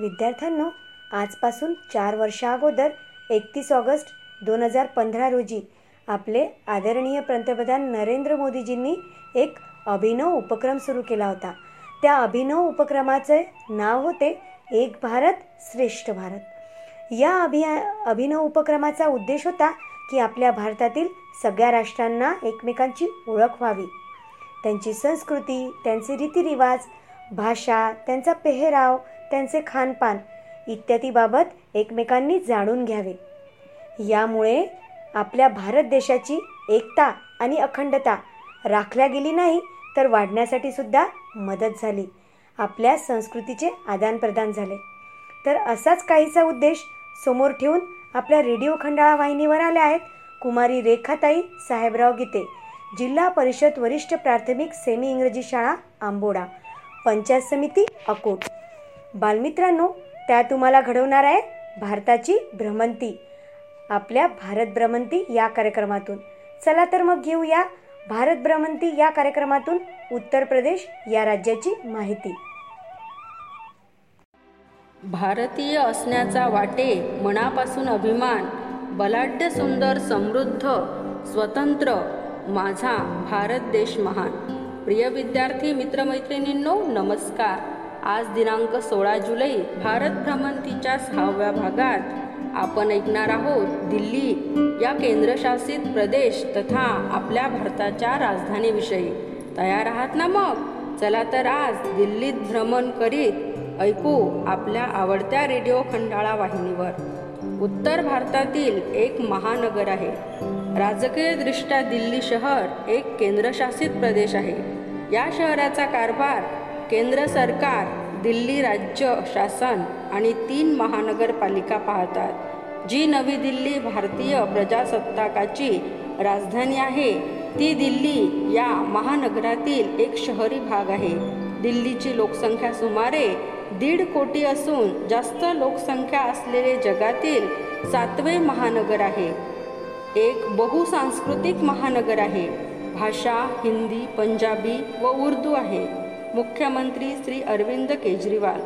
विद्यार्थ्यांनो आजपासून चार वर्षा अगोदर एकतीस ऑगस्ट दोन हजार पंधरा रोजी आपले आदरणीय पंतप्रधान नरेंद्र मोदीजींनी एक अभिनव उपक्रम सुरू केला होता. त्या अभिनव उपक्रमाचे नाव होते एक भारत श्रेष्ठ भारत. या अभिया अभिनव उपक्रमाचा उद्देश होता की आपल्या भारतातील सगळ्या राष्ट्रांना एकमेकांची ओळख व्हावी. त्यांची संस्कृती त्यांचे रीतिरिवाज भाषा त्यांचा पेहराव त्यांचे खानपान इत्यादीबाबत एकमेकांनी जाणून घ्यावे. यामुळे आपल्या भारत देशाची एकता आणि अखंडता राखल्या गेली नाही तर वाढण्यासाठी सुद्धा मदत झाली. आपल्या संस्कृतीचे आदानप्रदान झाले. तर असाच काहीचा उद्देश समोर ठेवून आपल्या रेडिओ खंडाळा वाहिनीवर आल्या आहेत कुमारी रेखाताई साहेबराव गीते जिल्हा परिषद वरिष्ठ प्राथमिक सेमी इंग्रजी शाळा आंबोडा. पंचायत समिती अकोट. बालमित्रांनो त्या तुम्हाला घडवणार आहे भारताची भ्रमंती. आपल्या भारत भ्रमंती या कार्यक्रमातून. चला तर मग घेऊया भारत भ्रमंती या कार्यक्रमातून उत्तर प्रदेश या राज्याची माहिती. भारतीय असण्याचा वाटे मनापासून अभिमान बलाढ्य सुंदर समृद्ध स्वतंत्र माझा भारत देश महान. प्रिय विद्यार्थी मित्रमैत्रिणींनो नमस्कार. आज दिनांक सोळा जुलै भारत भ्रमंतीच्या सहाव्या भागात आपण ऐकणार आहोत दिल्ली या केंद्रशासित प्रदेश तथा आपल्या भारताच्या राजधानीविषयी. तयार आहात ना मग? चला तर आज दिल्लीत भ्रमण करीत ऐकू आपल्या आवडत्या रेडिओ खंडाळा वाहिनीवर. उत्तर भारतातील एक महानगर आहे. राजकीयदृष्ट्या दिल्ली शहर एक केंद्रशासित प्रदेश आहे. या शहराचा कारभार केंद्र सरकार दिल्ली राज्य शासन आणि तीन महानगरपालिका पाहतात जी नवी दिल्ली भारतीय प्रजासत्ताकाची राजधानी आहे. ती दिल्ली या महानगरातील एक शहरी भाग आहे. दिल्लीची लोकसंख्या सुमारे दीड कोटी असून जास्त लोकसंख्या असलेले जगातील सातवे महानगर आहे. एक बहुसांस्कृतिक महानगर आहे. भाषा हिंदी पंजाबी व उर्दू आहे. मुख्यमंत्री श्री अरविंद केजरीवाल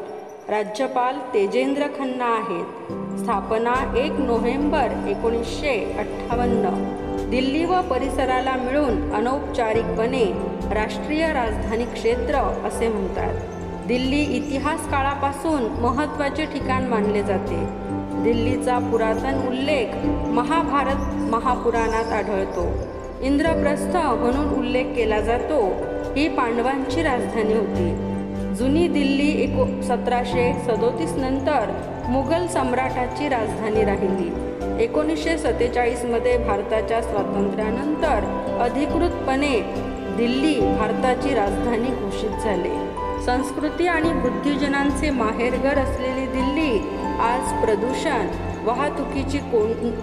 राज्यपाल तेजेंद्र खन्ना आहेत. स्थापना एक नोव्हेंबर एकोणीसशे अठ्ठावन्न. दिल्ली व परिसराला मिळून अनौपचारिकपणे राष्ट्रीय राजधानी क्षेत्र असे म्हणतात. दिल्ली इतिहास काळापासून महत्त्वाचे ठिकाण मानले जाते. दिल्लीचा पुरातन उल्लेख महाभारत महापुराणात आढळतो. इंद्रप्रस्थ म्हणून उल्लेख केला जातो. ही पांडवांची राजधानी होती. जुनी दिल्ली एको सतराशे सदोतीस नंतर मुघल सम्राटाची राजधानी राहिली. एकोणीसशे सत्तेचाळीसमध्ये भारताच्या स्वातंत्र्यानंतर अधिकृतपणे दिल्ली भारताची राजधानी घोषित झाले. संस्कृती आणि बुद्धिजनांचे माहेरघर असलेली दिल्ली आज प्रदूषण वाहतुकीची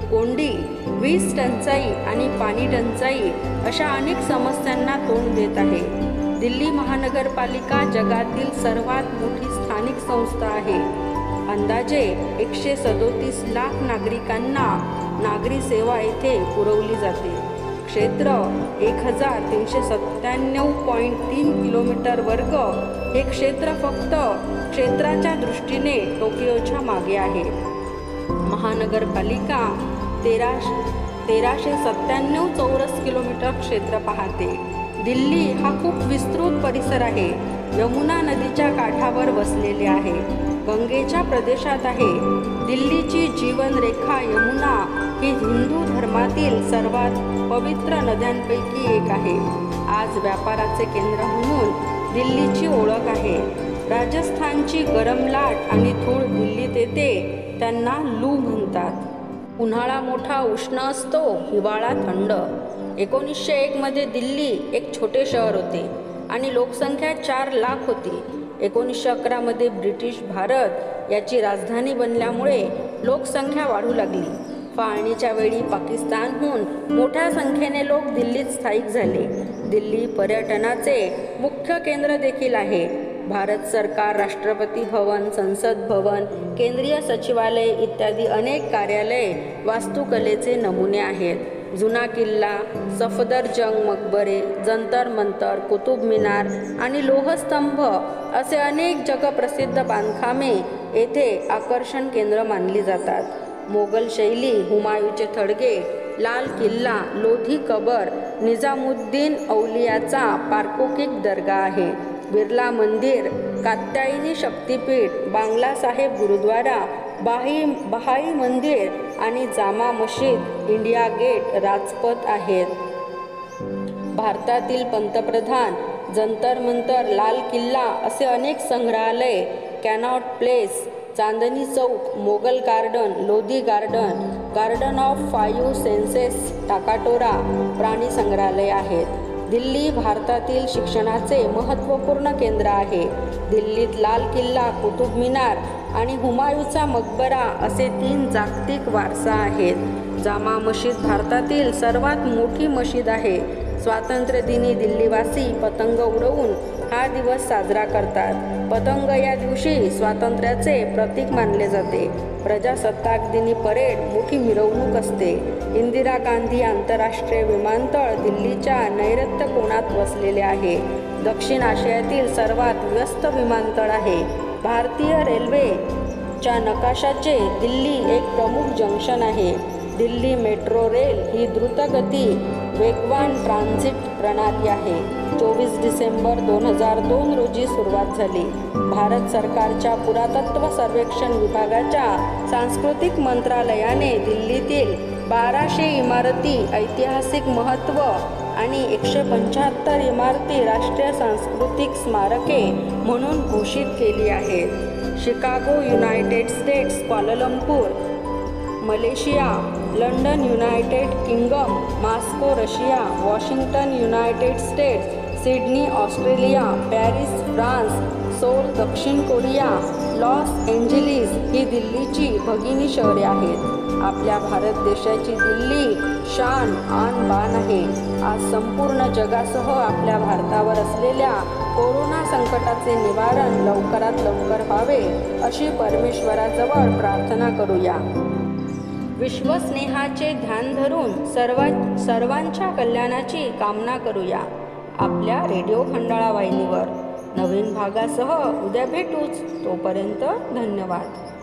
कोंडी वीज टंचाई आणि पाणी टंचाई अशा अनेक समस्यांना तोंड देत आहे. दिल्ली महानगरपालिका जगातील सर्वात मोठी स्थानिक संस्था आहे. अंदाजे एकशे सदोतीस लाख नागरिकांना नागरी सेवा येथे पुरवली जाते. क्षेत्र एक हजार तीनशे सत्त्याण्णव पॉईंट तीन किलोमीटर वर्ग हे क्षेत्र फक्त क्षेत्राच्या दृष्टीने टोकियोच्या मागे आहे. महानगरपालिका तेराशे तेराशे सत्त्याण्णव चौरस किलोमीटर क्षेत्र पाहते. दिल्ली हा खूप विस्तृत परिसर आहे. यमुना नदीच्या काठावर वसलेले आहे. गंगेच्या प्रदेशात आहे. दिल्लीची जीवनरेखा यमुना ही हिंदू धर्मातील सर्वात पवित्र नद्यांपैकी एक आहे. आज व्यापाराचे केंद्र म्हणून दिल्लीची ओळख आहे. राजस्थानची गरम लाट आणि धूळ दिल्लीत येते त्यांना लू म्हणतात. उन्हाळा मोठा उष्ण असतो हिवाळा थंड. एकोणीसशे एकमध्ये दिल्ली एक छोटे शहर होते आणि लोकसंख्या चार लाख होती. एकोणीसशे अकरामध्ये ब्रिटिश भारत याची राजधानी बनल्यामुळे लोकसंख्या वाढू लागली. फाळणीच्या वेळी पाकिस्तानहून मोठ्या संख्येने लोक दिल्लीत स्थायिक झाले. दिल्ली पर्यटनाचे मुख्य केंद्र देखील आहे. भारत सरकार राष्ट्रपती भवन संसद भवन केंद्रीय सचिवालय इत्यादी अनेक कार्यालये वास्तुकलेचे नमुने आहेत. जुना किल्ला सफदरजंग मकबरे जंतर मंतर कुतुब मिनार आणि लोहस्तंभ असे अनेक जगप्रसिद्ध बांधकामे येथे आकर्षण केंद्र मानली जातात. मोगल शैली हुमायूचे थडगे लाल किल्ला लोधी कबर निजामुद्दीन औलियाचा पार्कोकिक दर्गा आहे. बिर्ला मंदिर कात्यायनी शक्तीपीठ बांगला साहेब गुरुद्वारा बाही बहाई मंदिर आणि जामा मशीद इंडिया गेट राजपथ आहेत. भारतातील पंतप्रधान जंतर मंतर लाल किल्ला असे अनेक संग्रहालय Connaught Place Chandni Chowk Mughal garden Lodhi garden garden of five senses Talkatora प्राणी संग्रहालय आहेत. दिल्ली भारतातील शिक्षणाचे महत्त्वपूर्ण केंद्र आहे. दिल्लीत लाल किल्ला कुतुब मिनार आणि हुमायूचा मकबरा असे तीन जागतिक वारसा आहेत. जामा मशीद भारतातील सर्वात मोठी मशीद आहे. स्वातंत्र्यदिनी दिल्लीवासी पतंग उडवून हा दिवस साजरा करतात. पतंग या दिवशी स्वातंत्र्याचे प्रतीक मानले जाते. प्रजासत्ताक दिनी परेड मोठी मिरवणूक असते. इंदिरा गांधी आंतरराष्ट्रीय विमानतळ दिल्लीच्या नैऋत्य कोणात वसलेले आहे? दक्षिण आशियातील सर्वात व्यस्त विमानतळ आहे. भारतीय रेल्वेच्या नकाशाचे दिल्ली एक प्रमुख जंक्शन आहे. दिल्ली मेट्रो रेल ही द्रुतगती वेगवान ट्रान्झिट प्रणाली आहे. चोवीस डिसेंबर दोन हजार दोन रोजी सुरुवात झाली. भारत सरकारच्या पुरातत्व सर्वेक्षण विभागाच्या सांस्कृतिक मंत्रालयाने दिल्लीतील बाराशे इमारती ऐतिहासिक महत्त्व आणि एकशे पंच्याहत्तर इमारती राष्ट्रीय सांस्कृतिक स्मारके म्हणून घोषित केली आहेत Chicago United States Kuala Lumpur Malaysia London United Kingdom Moscow Russia Washington United States Sydney Australia Paris France Seoul दक्षिण कोरिया लॉस एंजेलिस ही दिल्लीची भगिनी शहरे आहेत. आपल्या भारत देशाची दिल्ली शान आन बान आहे. आज संपूर्ण जगासह आपल्या भारतावर असलेल्या कोरोना संकटाचे निवारण लवकरात लवकर व्हावे अशी परमेश्वराजवळ प्रार्थना करूया. विश्वस्नेहाचे ध्यान धरून सर्व सर्वांच्या कल्याणाची कामना करूया आपल्या रेडिओ खंडाळा वाहिनीवर. नवीन भागासह उद्या भेटूच. तोपर्यंत धन्यवाद.